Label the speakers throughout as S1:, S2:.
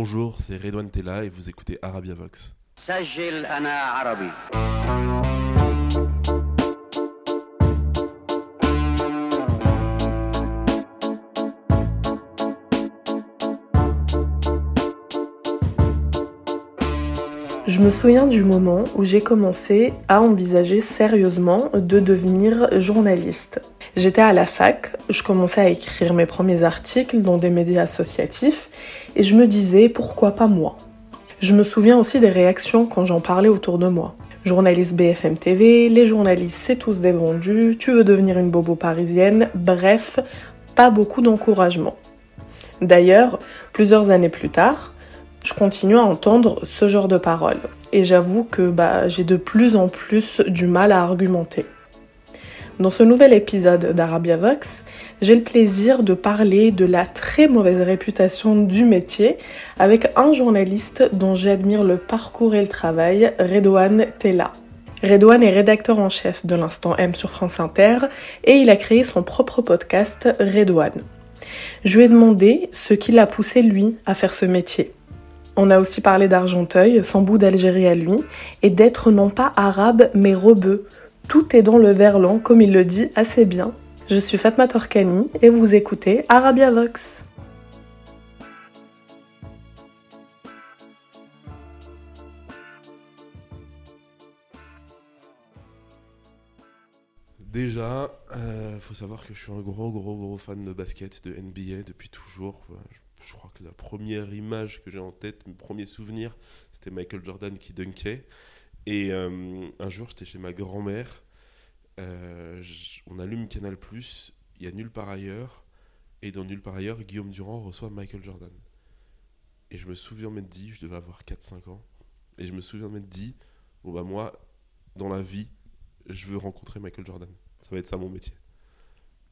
S1: Bonjour, c'est Redouane Tella et vous écoutez Arabia Vox.
S2: Je me souviens du moment où j'ai commencé à envisager sérieusement de devenir journaliste. J'étais à la fac, je commençais à écrire mes premiers articles dans des médias associatifs et je me disais pourquoi pas moi? Je me souviens aussi des réactions quand j'en parlais autour de moi. Journaliste BFM TV, les journalistes c'est tous des vendus, tu veux devenir une bobo parisienne, bref, pas beaucoup d'encouragement. D'ailleurs, plusieurs années plus tard, je continue à entendre ce genre de paroles. Et j'avoue que bah, j'ai de plus en plus du mal à argumenter. Dans ce nouvel épisode d'Arabia Vox, j'ai le plaisir de parler de la très mauvaise réputation du métier avec un journaliste dont j'admire le parcours et le travail, Redouane Tella. Redouane est rédacteur en chef de l'Instant M sur France Inter et il a créé son propre podcast Redouane. Je lui ai demandé ce qui l'a poussé lui à faire ce métier. On a aussi parlé d'Argenteuil, son bout d'Algérie à lui, et d'être non pas arabe mais rebeu. Tout est dans le verlan, comme il le dit assez bien. Je suis Fatma Torkani et vous écoutez Arabia Vox.
S1: Déjà, euh, faut savoir que je suis un gros, gros, gros fan de basket, de NBA depuis toujours. Je, crois que la première image que j'ai en tête, mes premiers souvenirs, c'était Michael Jordan qui dunkait. Et euh, un jour, j'étais chez ma grand-mère. euh, on allume Canal il y a Nulle part ailleurs. Et dans Nulle part ailleurs, Guillaume Durand reçoit Michael Jordan. Et je me souviens m'être dit, je devais avoir 4-5 ans. Et je me souviens m'être dit, bon bah moi, dans la vie, je veux rencontrer Michael Jordan. Ça va être ça mon métier.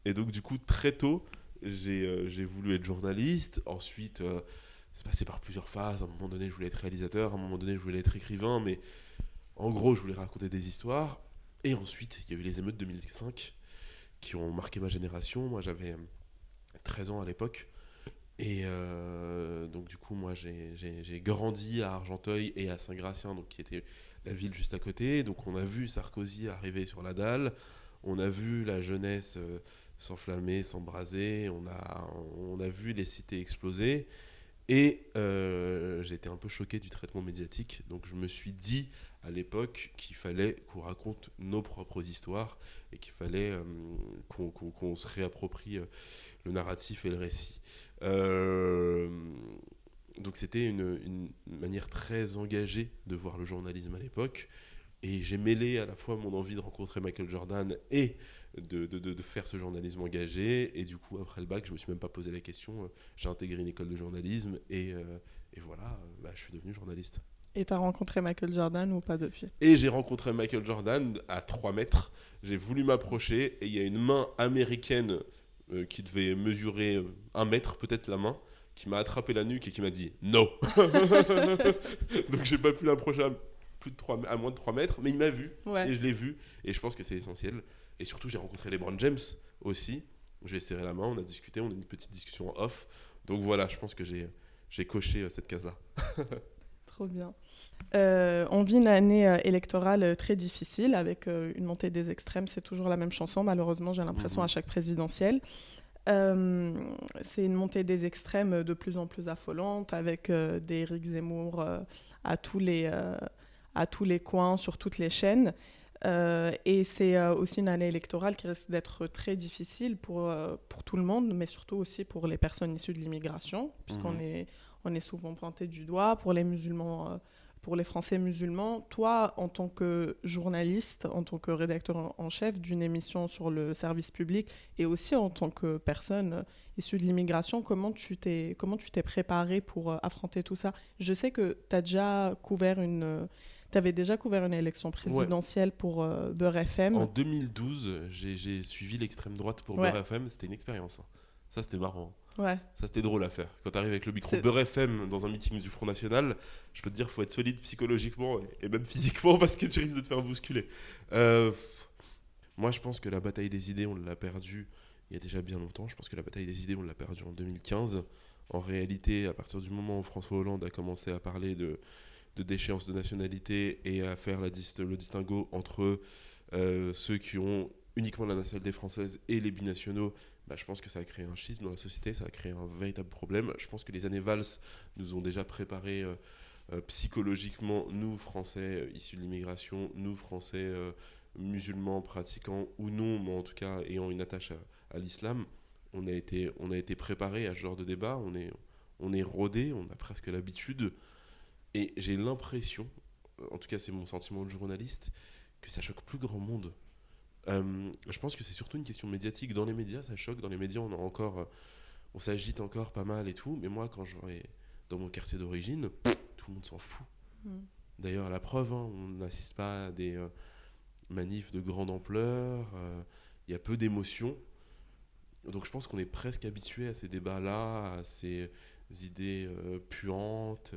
S1: Et donc du coup, très tôt, j'ai euh, voulu être journaliste. Ensuite, c'est passé par plusieurs phases. À un moment donné, je voulais être réalisateur. À un moment donné, je voulais être écrivain. Mais en gros, je voulais raconter des histoires. Et ensuite, il y a eu les émeutes 2005 qui ont marqué ma génération. Moi, j'avais euh, 13 ans à l'époque. Et euh, donc du coup, moi, j'ai grandi à Argenteuil et à Saint-Gratien, donc qui était la ville juste à côté. Donc on a vu Sarkozy arriver sur la dalle, on a vu la jeunesse euh, s'enflammer, s'embraser, on a vu les cités exploser. Et euh, été un peu choqué du traitement médiatique. Donc je me suis dit à l'époque qu'il fallait qu'on raconte nos propres histoires et qu'il fallait euh, qu'on se réapproprie euh, le narratif et le récit. Euh, donc c'était une manière très engagée de voir le journalisme à l'époque. Et j'ai mêlé à la fois mon envie de rencontrer Michael Jordan et de, de- de- de faire ce journalisme engagé. Et du coup, après le bac, je me suis même pas posé la question. Euh, J'ai intégré une école de journalisme et, euh, et voilà, bah, je suis devenu journaliste.
S2: Et t'as rencontré Michael Jordan ou pas depuis?
S1: Et j'ai rencontré Michael Jordan à 3 mètres. J'ai voulu m'approcher et il y a une main américaine euh, qui devait mesurer 1 mètre, peut-être la main, qui m'a attrapé la nuque et qui m'a dit non. Donc j'ai pas pu l'approcher à, plus de 3, à moins de 3 mètres, mais il m'a vu
S2: Ouais.
S1: et je l'ai vu et je pense que c'est essentiel. Et surtout, j'ai rencontré LeBron James aussi. Je lui ai serré la main, on a discuté, on a eu une petite discussion en off. Donc voilà, je pense que j'ai j'ai coché euh, cette case-là.
S2: Trop bien. Euh, on vit une année euh, électorale très difficile avec une montée des extrêmes. C'est toujours la même chanson, malheureusement, j'ai l'impression,
S1: Mhm.
S2: à chaque présidentielle. Euh, c'est une montée des extrêmes de plus en plus affolante avec euh, des Éric Zemmour euh, à, tous les, à tous les coins, sur toutes les chaînes. Euh, et c'est euh, aussi une année électorale qui risque d'être très difficile pour, euh, pour tout le monde, mais surtout aussi pour les personnes issues de l'immigration, puisqu'on
S1: Mhm.
S2: est, on est souvent pointé du doigt, pour les musulmans, pour les Français musulmans. Toi, en tant que journaliste, en tant que rédacteur en- chef d'une émission sur le service public, et aussi en tant que personne issue de l'immigration, comment tu t'es comment tu t'es préparé pour affronter tout ça? Je sais que tu as déjà couvert une... tu avais déjà couvert une élection présidentielle pour euh, Beurre FM.
S1: En 2012, j'ai suivi l'extrême droite pour
S2: Ouais.
S1: Beurre FM. C'était une expérience. hein. Ça, c'était marrant.
S2: Ouais.
S1: Ça, c'était drôle à faire. Quand tu arrives avec le micro Beurre FM dans un meeting du Front National, je peux te dire, faut être solide psychologiquement et, même physiquement parce que tu risques de te faire bousculer. Euh, moi, je pense que la bataille des idées, on l'a perdue il y a déjà bien longtemps. Je pense que la bataille des idées, on l'a perdue en 2015. en réalité, à partir du moment où François Hollande a commencé à parler de, de déchéance de nationalité et à faire le distinguo entre euh, ceux qui ont uniquement la nationalité française et les binationaux, bah, je pense que ça a créé un schisme dans la société, ça a créé un véritable problème. Je pense que les années Valls nous ont déjà préparé euh, euh, psychologiquement, nous, Français issus de l'immigration, nous, Français musulmans pratiquants ou non, mais en tout cas ayant une attache à, l'islam, on a été, on été préparé à ce genre de débat, on est, on est rodé, on a presque l'habitude. Et j'ai l'impression, en tout cas c'est mon sentiment de journaliste, que ça choque plus grand monde. Euh, je pense que c'est surtout une question médiatique. Dans les médias, ça choque. Dans les médias, on a encore, on s'agite encore pas mal et tout. Mais moi, quand je vais dans mon quartier d'origine, tout le monde s'en fout. Mm. D'ailleurs, la preuve, hein, on n'assiste pas à des euh, manifs de grande ampleur. Euh, il y a peu d'émotions. Donc, je pense qu'on est presque habitué à ces débats-là, à ces idées puantes.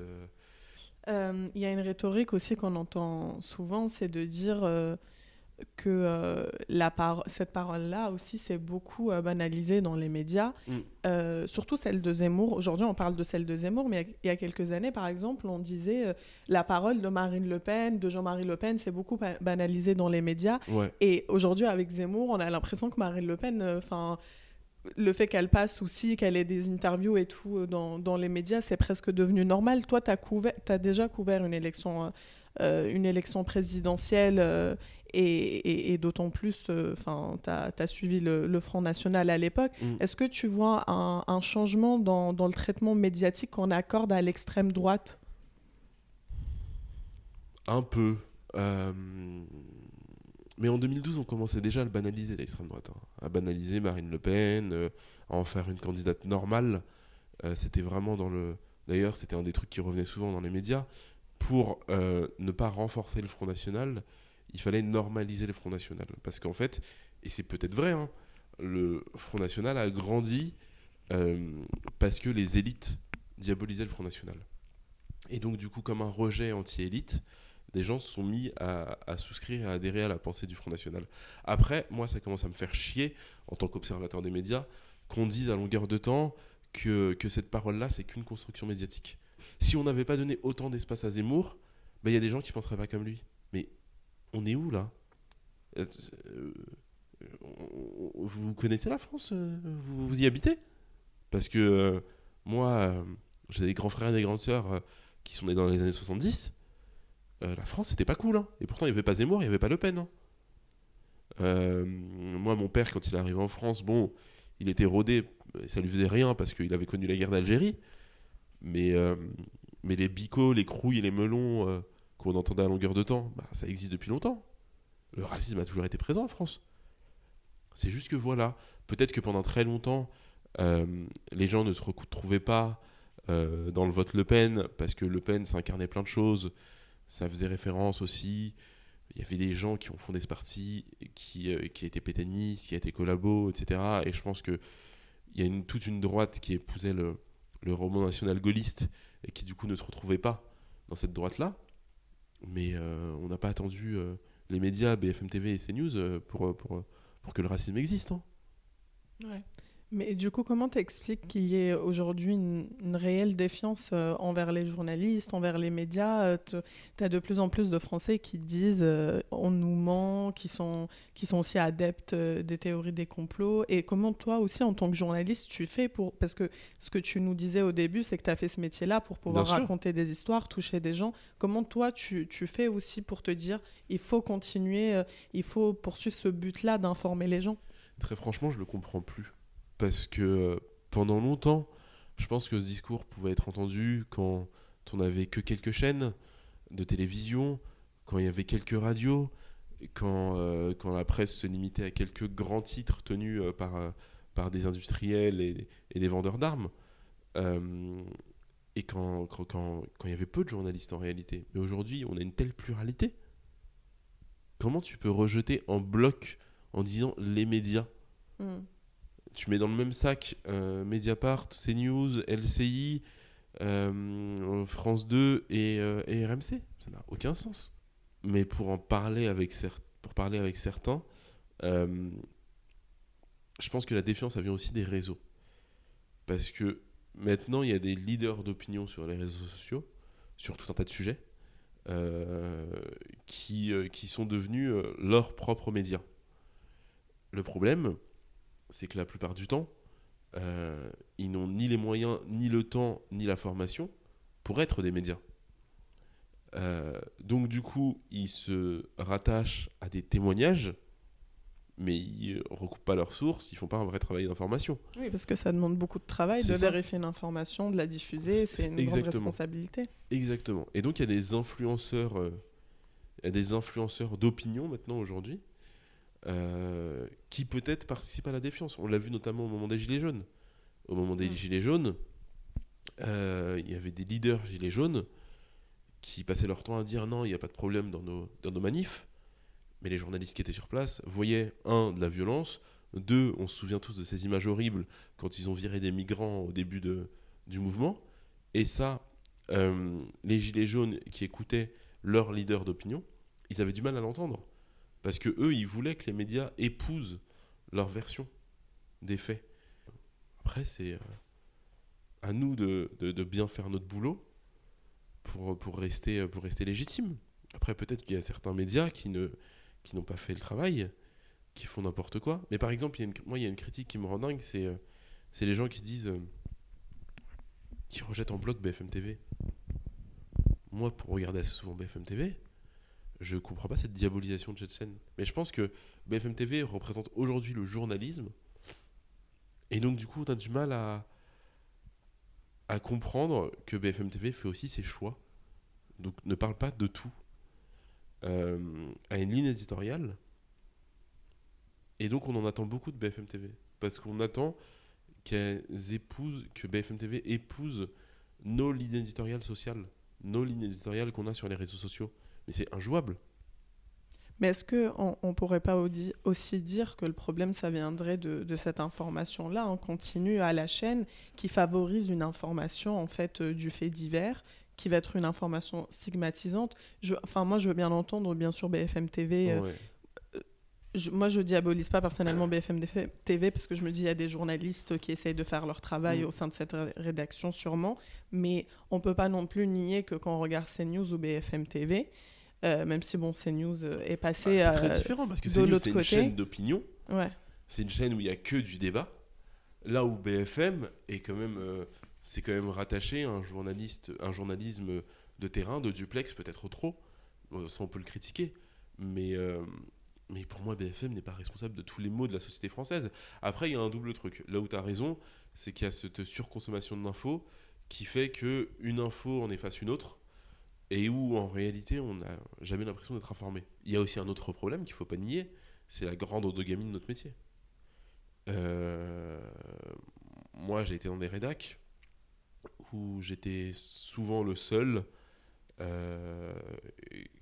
S2: Il y a une rhétorique aussi qu'on entend souvent, c'est de dire que euh, la cette parole-là aussi s'est beaucoup euh, banalisée dans les médias, mm. euh, surtout celle de Zemmour. Aujourd'hui, on parle de celle de Zemmour, mais il y a quelques années, par exemple, on disait la parole de Marine Le Pen, de Jean-Marie Le Pen, c'est beaucoup banalisé dans les médias. Et aujourd'hui, avec Zemmour, on a l'impression que Marine Le Pen, enfin le fait qu'elle passe aussi, qu'elle ait des interviews et tout dans, dans les médias, c'est presque devenu normal. Toi, tu as, as, déjà couvert une élection, une élection présidentielle et, d'autant plus, euh, tu as, suivi le, Front National à l'époque. Mm. Est-ce que tu vois un, changement dans, le traitement médiatique qu'on accorde à l'extrême droite?
S1: Un peu. Euh, mais en 2012, on commençait déjà à le banaliser, l'extrême droite. Hein. À banaliser Marine Le Pen, euh, à en faire une candidate normale. c'était vraiment dans le. D'ailleurs, c'était un des trucs qui revenait souvent dans les médias. Pour ne pas renforcer le Front National, il fallait normaliser le Front National. Parce qu'en fait, et c'est peut-être vrai, hein, le Front National a grandi euh, parce que les élites diabolisaient le Front National. Et donc, du coup, comme un rejet anti-élite, des gens se sont mis à, souscrire et à adhérer à la pensée du Front National. Après, moi, ça commence à me faire chier, en tant qu'observateur des médias, qu'on dise à longueur de temps que, que cette parole-là, c'est qu'une construction médiatique. Si on n'avait pas donné autant d'espace à Zemmour, ben, il y a des gens qui penseraient pas comme lui. Mais on est où là? Euh, euh, Vous connaissez la France? Euh, vous, y habitez? Parce que moi, j'ai des grands frères et des grandes sœurs qui sont nés dans les années 70. La France, c'était pas cool. Hein. Et pourtant, il n'y avait pas Zemmour, il n'y avait pas Le Pen. Hein. moi, mon père, quand il est arrivé en France, bon, il était rodé, ça lui faisait rien parce qu'il avait connu la guerre d'Algérie. Mais, mais les bicots, les crouilles, les melons qu'on entendait à longueur de temps, bah, ça existe depuis longtemps. Le racisme a toujours été présent en France. C'est juste que voilà, peut-être que pendant très longtemps, euh, les gens ne se retrouvaient pas euh, dans le vote Le Pen, parce que Le Pen, s'incarnait plein de choses. Ça faisait référence aussi. Il y avait des gens qui ont fondé ce parti, qui, euh, qui étaient pétainistes, qui étaient collabos, etc. Et je pense qu'il y a une, toute une droite qui épousait le, le roman national gaulliste et qui du coup ne se retrouvait pas dans cette droite-là. Mais euh, on n'a pas attendu euh, les médias, BFM TV et CNews euh, pour, pour, pour que le racisme existe. Hein.
S2: Ouais. Mais du coup, comment t'expliques qu'il y ait aujourd'hui une, réelle défiance euh, envers les journalistes, envers les médias euh, Tu as de plus en plus de Français qui disent euh, on nous ment, qui sont, qui sont aussi adeptes des théories des complots. Et comment toi aussi, en tant que journaliste, tu fais pour... Parce que ce que tu nous disais au début, c'est que tu as fait ce métier-là pour pouvoir raconter des histoires, toucher des gens. Comment toi, tu, tu fais aussi pour te dire il faut continuer, il faut poursuivre ce but-là d'informer les gens?
S1: Très franchement, je le comprends plus parce que euh, pendant longtemps, je pense que ce discours pouvait être entendu quand on n'avait que quelques chaînes de télévision, quand il y avait quelques radios, quand, euh, quand la presse se limitait à quelques grands titres tenus euh, par, par des industriels et, des vendeurs d'armes. et quand, quand, quand, il y avait peu de journalistes en réalité. Mais aujourd'hui, on a une telle pluralité. Comment tu peux rejeter en bloc en disant les médias? Hmm tu mets dans le même sac euh, Mediapart, CNews, LCI, euh, France 2 euh, et, RMC. Ça n'a aucun sens. Mais pour en parler avec, pour parler avec certains, je pense que la défiance, ça vient aussi des réseaux. Parce que maintenant, il y a des leaders d'opinion sur les réseaux sociaux, sur tout un tas de sujets, euh, qui, euh, qui sont devenus euh, leurs propres médias. Le problème, c'est que la plupart du temps, euh, ils n'ont ni les moyens, ni le temps, ni la formation pour être des médias. Euh, donc du coup, ils se rattachent à des témoignages, mais ils ne recoupent pas leurs sources, ils font pas un vrai travail d'information.
S2: Oui, parce que ça demande beaucoup de travail de
S1: ça.
S2: vérifier une information, de la diffuser,
S1: C'est-
S2: une grande
S1: exactement.
S2: responsabilité.
S1: Exactement. Et donc il y a des influenceurs, euh, il y a des influenceurs d'opinion maintenant aujourd'hui, euh, qui peut-être participent à la défiance. On l'a vu notamment au moment des Gilets jaunes. Au moment des
S2: Mm.
S1: Gilets jaunes, euh, il y avait des leaders Gilets jaunes qui passaient leur temps à dire non, il n'y a pas de problème dans nos, dans nos manifs. Mais les journalistes qui étaient sur place voyaient, un, de la violence, deux, on se souvient tous de ces images horribles quand ils ont viré des migrants au début de, du mouvement. Et ça, euh, les gilets jaunes qui écoutaient leur leader d'opinion, ils avaient du mal à l'entendre. Parce que eux, ils voulaient que les médias épousent leur version des faits. Après, c'est euh, à nous de, bien faire notre boulot pour, pour, rester, pour rester légitime. Après, peut-être qu'il y a certains médias qui n'ont pas fait le travail, qui font n'importe quoi. Mais par exemple, moi, il y a une critique qui me rend dingue, c'est euh, c'est les gens qui disent... euh, qui rejettent en bloc BFM TV. Moi, pour regarder assez souvent BFM TV, je comprends pas cette diabolisation de cette chaîne. Mais je pense que BFM TV représente aujourd'hui le journalisme. Et donc, du coup, on a du mal à, à comprendre que BFM TV fait aussi ses choix. Donc, ne parle pas de tout. Euh, a une ligne éditoriale. Et donc, on en attend beaucoup de BFM TV. Parce qu'on attend que BFM TV épouse nos lignes éditoriales sociales, nos lignes éditoriales qu'on a sur les réseaux sociaux. Mais c'est injouable.
S2: Mais est-ce qu'on ne pourrait pas aussi dire que le problème, ça viendrait de, de cette information-là en continu à la chaîne qui favorise une information en fait euh, du fait divers qui va être une information stigmatisante? Je, Enfin, moi, je veux bien l'entendre, bien sûr, BFM TV. euh. Je- moi, je diabolise pas personnellement BFM TV parce que je me dis il y a des journalistes qui essayent de faire leur travail
S1: Mm.
S2: au sein de cette ré- rédaction, sûrement. Mais on peut pas non plus nier que quand on regarde CNews ou BFM TV, euh, même si bon, CNews euh, est passé.
S1: c'est très
S2: euh,
S1: différent parce que c'est une, c'est chaîne d'opinion.
S2: ouais.
S1: C'est une chaîne où il n'y a que du débat. Là où BFM est quand même, euh, c'est quand même rattaché à un, journaliste, un journalisme de terrain, de duplex, peut-être trop. Ça, on peut le critiquer. Mais, mais pour moi, BFM n'est pas responsable de tous les maux de la société française. Après, il y a un double truc. Là où tu as raison, c'est qu'il y a cette surconsommation d'infos qui fait que une info en efface une autre et où en réalité on n'a jamais l'impression d'être informé. Il y a aussi un autre problème qu'il faut pas nier, c'est la grande endogamie de notre métier. Euh, moi j'ai été dans des rédacs où j'étais souvent le seul euh,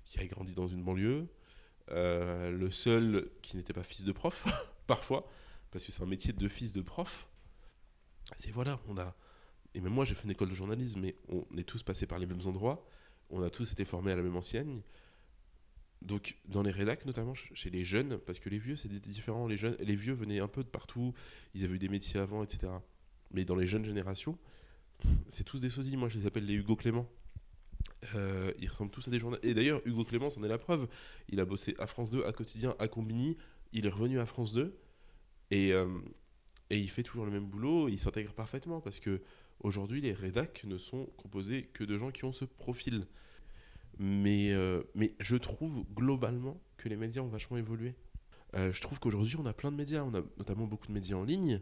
S1: qui a grandi dans une banlieue, euh, le seul qui n'était pas fils de prof, parfois, parce que c'est un métier de fils de prof. C'est voilà, on a. Et même moi j'ai fait une école de journalisme, mais on est tous passés par les mêmes endroits, on a tous été formés à la même enseigne. Donc dans les rédacs, notamment ch- chez les jeunes, parce que les vieux c'était différent, les, jeunes, les vieux venaient un peu de partout, ils avaient eu des métiers avant, etc. Mais dans les jeunes générations, c'est tous des sosies, moi je les appelle les Hugo Clément. Euh, ils ressemblent tous à des journalistes. Et d'ailleurs, Hugo Clément, c'en est la preuve. Il a bossé à France 2, à Quotidien, à Combini. Il est revenu à France 2. Et, euh, et il fait toujours le même boulot. Il s'intègre parfaitement parce que aujourd'hui, les rédacs ne sont composés que de gens qui ont ce profil. Mais, euh, mais je trouve globalement que les médias ont vachement évolué. Je trouve qu'aujourd'hui, on a plein de médias. On a notamment beaucoup de médias en ligne.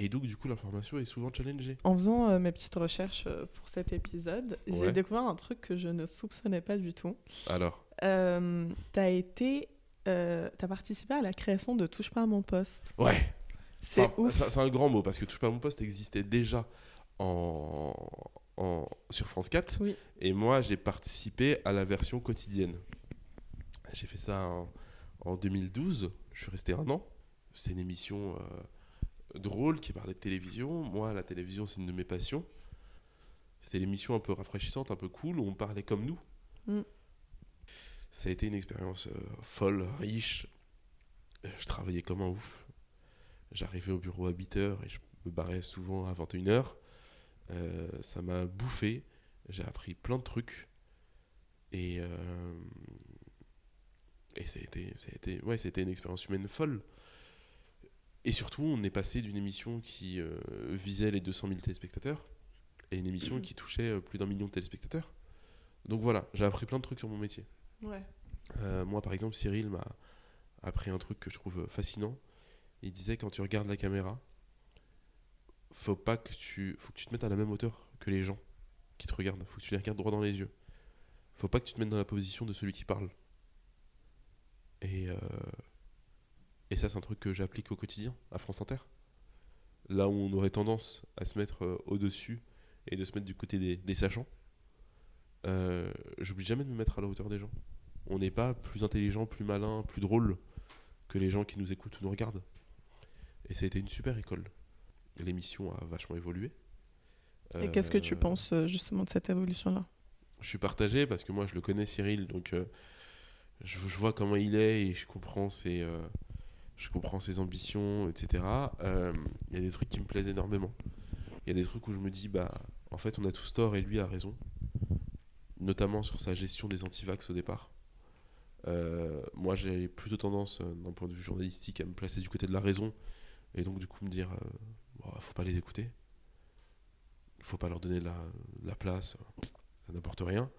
S1: Et donc, du coup, l'information est souvent challengée.
S2: En faisant euh, mes petites recherches euh, pour cet épisode, j'ai découvert un truc que je ne soupçonnais pas du tout.
S1: Alors,
S2: Euh, t'as été, euh, t'as participé à la création de Touche pas à mon poste.
S1: ouais,
S2: C'est
S1: Enfin, un grand mot parce que Touche pas à mon poste existait déjà en, en- sur France 4.
S2: Oui.
S1: Et moi, j'ai participé à la version quotidienne. J'ai fait ça en, en 2012. Je suis resté un an. C'est une émission drôle qui parlait de télévision. Moi, la télévision, c'est une de mes passions. C'était l'émission un peu rafraîchissante, un peu cool, où on parlait comme nous.
S2: Mm.
S1: Ça a été une expérience euh, folle, riche. Je travaillais comme un ouf. J'arrivais au bureau à 8h et je me barrais souvent à 21h. Euh, ça m'a bouffé. J'ai appris plein de trucs. Et, euh, et ça a été, ça a été- ouais, c'était une expérience humaine folle. Et surtout, on est passé d'une émission qui euh, visait les 200 000 téléspectateurs à une émission qui touchait euh, plus d'un million de téléspectateurs. Donc voilà, j'ai appris plein de trucs sur mon métier.
S2: Ouais.
S1: Euh, moi, par exemple, Cyril m'a appris un truc que je trouve fascinant. Il disait quand tu regardes la caméra, faut pas que tu, faut que tu te mettes à la même hauteur que les gens qui te regardent. Faut que tu les regardes droit dans les yeux. Faut pas que tu te mettes dans la position de celui qui parle. Et euh, et ça, c'est un truc que j'applique au quotidien à France Inter. Là où on aurait tendance à se mettre euh, au-dessus et de se mettre du côté des, des sachants, euh, j'oublie jamais de me mettre à la hauteur des gens. On n'est pas plus intelligent, plus malin, plus drôle que les gens qui nous écoutent ou nous regardent. Et ça a été une super école. L'émission a vachement évolué.
S2: Et qu'est-ce que tu
S1: Euh,
S2: penses justement de cette évolution-là?
S1: Je suis partagé parce que moi je le connais Cyril, donc euh, je, je vois comment il est et je comprends ses, je comprends ses ambitions, etc. Euh, Il y a des trucs qui me plaisent énormément. Il y a des trucs où je me dis, bah, en fait, on a tous tort et lui a raison. Notamment sur sa gestion des antivax au départ. Euh, moi, j'ai plutôt tendance, euh, d'un point de vue journalistique, à me placer du côté de la raison et donc, du coup, me dire, euh, Bon, faut pas les écouter. Il faut pas leur donner la, la place. Ça n'apporte rien.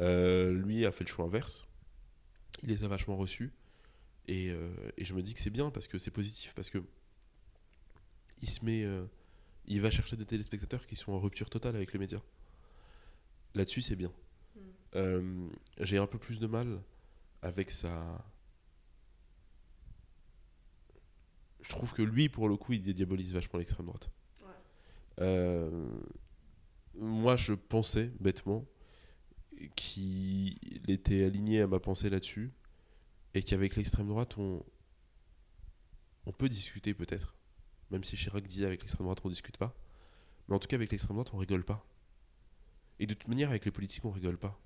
S1: Euh, lui a fait le choix inverse. Il les a vachement reçus. Et, euh, et je me dis que c'est bien parce que c'est positif. Parce que il se met. euh, il va chercher des téléspectateurs qui sont en rupture totale avec les médias. Là-dessus, c'est bien. Euh, J'ai un peu plus de mal avec sa. Je trouve que lui, pour le coup, il dédiabolise vachement l'extrême droite. Euh, moi, je pensais bêtement qu'il était aligné à ma pensée là-dessus et qu'avec l'extrême droite, on, peut discuter peut-être. Même si Chirac disait avec l'extrême droite, on discute pas. Mais en tout cas, avec l'extrême droite, on rigole pas. Et de toute manière, avec les politiques, on rigole pas.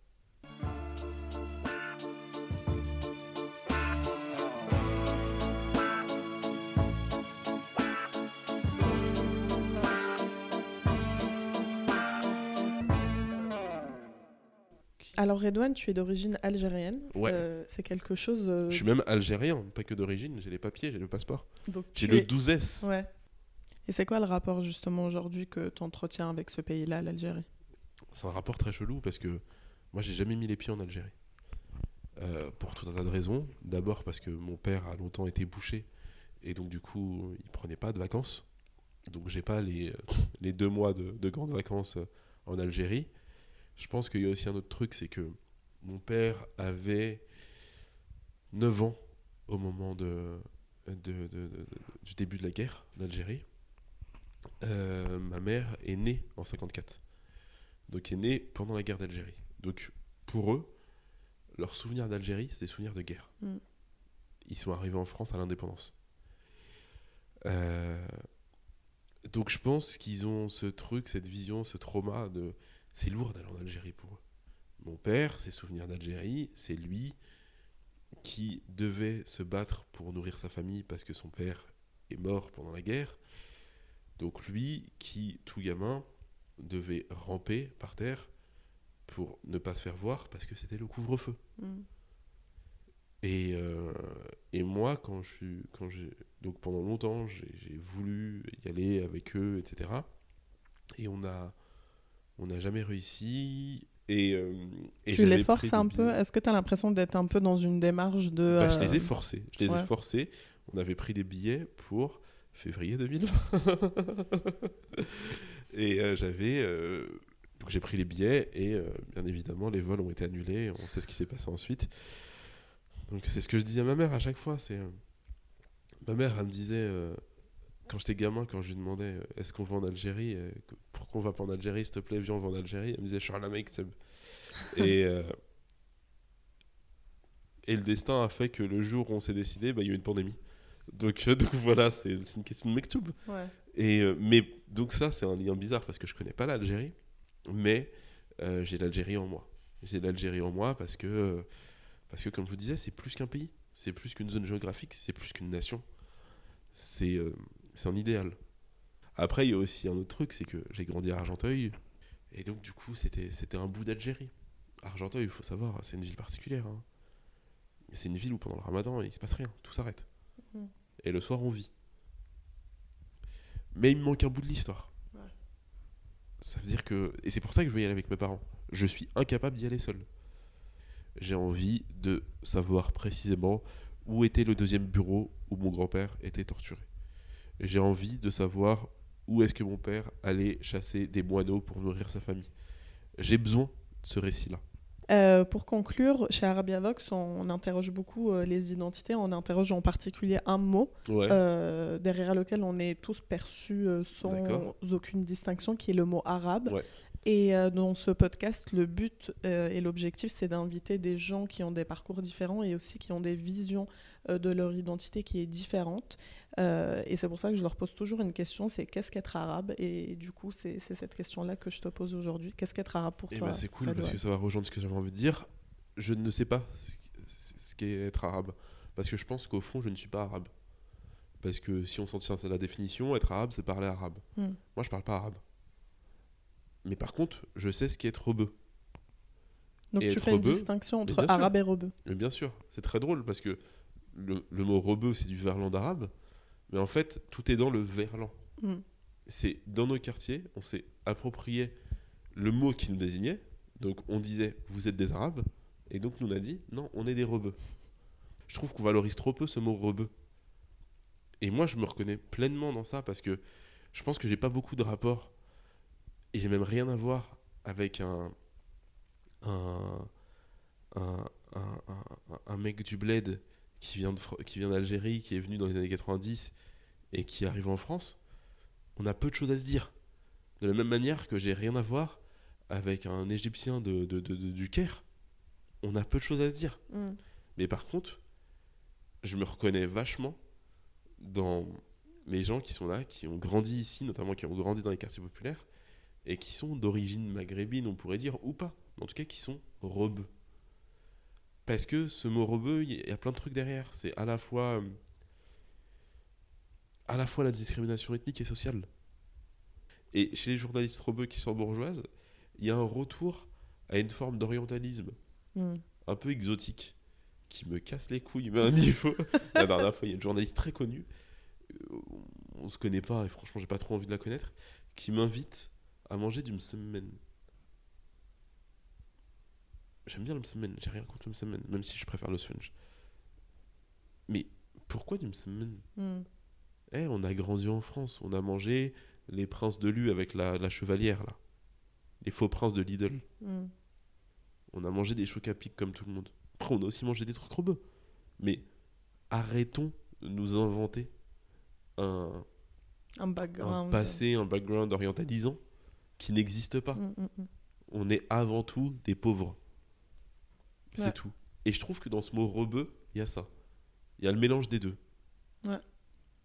S2: Alors Redouane, tu es d'origine algérienne.
S1: Ouais.
S2: Euh, c'est quelque chose. euh,
S1: Je suis même algérien, pas que d'origine, j'ai les papiers, j'ai le passeport.
S2: donc
S1: J'ai le
S2: es-
S1: 12S.
S2: Ouais. Et c'est quoi le rapport justement aujourd'hui que tu entretiens avec ce pays-là, l'Algérie?
S1: C'est un rapport très chelou parce que moi j'ai jamais mis les pieds en Algérie. Euh, pour tout un tas de raisons. D'abord parce que mon père a longtemps été boucher et donc du coup il prenait pas de vacances. Donc j'ai pas les, les deux mois de, de grandes vacances en Algérie. Je pense qu'il y a aussi un autre truc, c'est que mon père avait 9 ans au moment de, du début de la guerre d'Algérie. Euh, ma mère est née en 54 donc est né pendant la guerre d'Algérie. Donc pour eux, leurs souvenirs d'Algérie, c'est des souvenirs de guerre.
S2: Mm.
S1: Ils sont arrivés en France à l'indépendance. Euh, donc je pense qu'ils ont ce truc, cette vision, ce trauma de... C'est lourd d'aller en Algérie pour eux. Mon père, ses souvenirs d'Algérie, c'est lui qui devait se battre pour nourrir sa famille parce que son père est mort pendant la guerre. Donc lui qui, tout gamin, devait ramper par terre pour ne pas se faire voir parce que c'était le couvre-feu.
S2: Mm.
S1: Et, euh, et moi, quand je suis, quand j'ai, donc pendant longtemps, j'ai j'ai voulu y aller avec eux, etc. Et on a, on n'a jamais réussi. Et, euh, et
S2: Tu les forces un peu. Est-ce que tu as l'impression d'être un peu dans une démarche de.
S1: Bah, je les ai
S2: euh,
S1: forcés. Je les
S2: ouais.
S1: ai forcés. On avait pris des billets pour février 2020. et euh, j'avais. euh, donc j'ai pris les billets et euh, bien évidemment les vols ont été annulés. On sait ce qui s'est passé ensuite. Donc c'est ce que je disais à ma mère à chaque fois. C'est euh, ma mère, elle me disait euh, quand j'étais gamin, quand je lui demandais euh, est-ce qu'on va en Algérie, euh, pourquoi on va pas en Algérie, s'il te plaît, viens, on va en Algérie. Elle me disait Charles mec, Seb. Et euh, et le destin a fait que le jour où on s'est décidé, bah, il y a eu une pandémie. Donc, euh, donc voilà, c'est c'est une question de mektoub.
S2: Ouais.
S1: Et, euh, mais donc ça, c'est un lien bizarre parce que je connais pas l'Algérie, mais j'ai l'Algérie en moi. J'ai l'Algérie en moi parce que, parce que comme je vous disais, c'est plus qu'un pays, c'est plus qu'une zone géographique, c'est plus qu'une nation. C'est c'est un idéal. Après, il y a aussi un autre truc, c'est que j'ai grandi à Argenteuil. Et donc, du coup, c'était c'était un bout d'Algérie. Argenteuil, il faut savoir, c'est une ville particulière. hein. C'est une ville où pendant le ramadan, il se passe rien, tout s'arrête.
S2: Mhm.
S1: Et le soir, on vit. Mais il me manque un bout de l'histoire.
S2: Ouais.
S1: Ça veut dire que. Et c'est pour ça que je veux y aller avec mes parents. Je suis incapable d'y aller seul. J'ai envie de savoir précisément où était le deuxième bureau où mon grand-père était torturé. J'ai envie de savoir où est-ce que mon père allait chasser des moineaux pour nourrir sa famille. J'ai besoin de ce récit-là.
S2: Euh, pour conclure, chez Arabia Vox, on interroge beaucoup euh, les identités. On interroge en particulier un mot
S1: Ouais.
S2: euh, derrière lequel on est tous perçus sans aucune distinction, qui est le mot arabe.
S1: Ouais.
S2: Et dans ce podcast, le but et l'objectif, c'est d'inviter des gens qui ont des parcours différents et aussi qui ont des visions de leur identité qui est différente. Euh, et c'est pour ça que je leur pose toujours une question, c'est qu'est-ce qu'être arabe Et du coup, c'est cette question-là que je te pose aujourd'hui. Qu'est-ce qu'être arabe pour
S1: Et
S2: toi
S1: bah c'est cool parce que ça va rejoindre ce que j'avais envie de dire. Je ne sais pas ce qu'est être arabe. Parce que je pense qu'au fond, je ne suis pas arabe. Parce que si on s'en tient à la définition, être arabe, c'est parler arabe.
S2: Hmm.
S1: Moi, je parle pas arabe. Mais par contre, je sais ce qu'est être rebeu.
S2: Donc
S1: Et
S2: tu fais une
S1: rebeu,
S2: distinction
S1: mais
S2: entre
S1: sûr.
S2: arabe et rebeu.
S1: Mais bien sûr, c'est très drôle parce que le, le mot rebeu, c'est du verlan d'arabe. Mais en fait, tout est dans le verlan.
S2: Hmm.
S1: c'est dans nos quartiers, on s'est approprié le mot qui nous désignait. Donc on disait vous êtes des Arabes, et donc nous on a dit non, on est des rebeux. Je trouve qu'on valorise trop peu ce mot rebeu. Et moi je me reconnais pleinement dans ça parce que je pense que j'ai pas beaucoup de rapport et j'ai même rien à voir avec un un, un, un- un- un mec du bled qui vient de Fr- qui vient d'Algérie, qui est venu dans les années 90 et qui arrive en France on a peu de choses à se dire. De la même manière que j'ai rien à voir avec un Égyptien de, de- de- de- du Caire, on a peu de choses à se dire.
S2: Hmm.
S1: Mais par contre, je me reconnais vachement dans les gens qui sont là, qui ont grandi ici, notamment qui ont grandi dans les quartiers populaires, et qui sont d'origine maghrébine, on pourrait dire, ou pas. En tout cas, qui sont rebeux. Parce que ce mot rebeu, il y a plein de trucs derrière. C'est à la fois, euh, à la fois la discrimination ethnique et sociale. Et chez les journalistes rebeux qui sont bourgeoises, il y a un retour à une forme d'orientalisme
S2: Hmm.
S1: un peu exotique qui me casse les couilles, mais à un niveau. La dernière fois, il y a une journaliste très connue, euh, on se connaît pas et franchement, j'ai pas trop envie de la connaître, qui m'invite à manger du msemen. J'aime bien le msemen, j'ai rien contre le msemen, même si je préfère le sponge. Mais pourquoi du msemen?
S2: Hmm.
S1: Eh, on a grandi en France, on a mangé les princes de Lu avec la, la chevalière là. Les faux princes de Lidl.
S2: Hmm.
S1: On a mangé des chocs à pic comme tout le monde. Après, on a aussi mangé des trucs rebeux. Mais arrêtons de nous inventer un,
S2: Un
S1: un
S2: background.
S1: passé, un background orientalisant qui n'existe pas.
S2: Hmm.
S1: On est avant tout des pauvres. C'est
S2: Ouais.
S1: tout. Et je trouve que dans ce mot rebeu, il y a ça. Il y a le mélange des deux.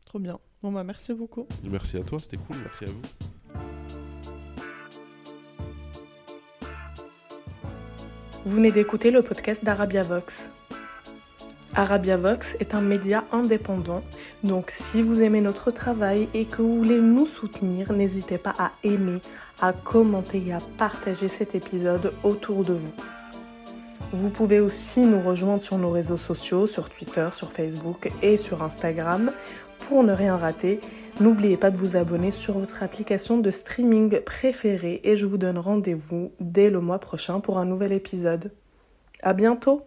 S2: Trop bien. Bon bah merci beaucoup.
S1: Merci à toi, c'était cool. Merci à vous.
S2: Vous venez d'écouter le podcast d'Arabia Vox. Arabia Vox est un média indépendant, donc si vous aimez notre travail et que vous voulez nous soutenir, n'hésitez pas à aimer, à commenter et à partager cet épisode autour de vous. Vous pouvez aussi nous rejoindre sur nos réseaux sociaux, sur Twitter, sur Facebook et sur Instagram. Pour ne rien rater, n'oubliez pas de vous abonner sur votre application de streaming préférée et je vous donne rendez-vous dès le mois prochain pour un nouvel épisode. À bientôt!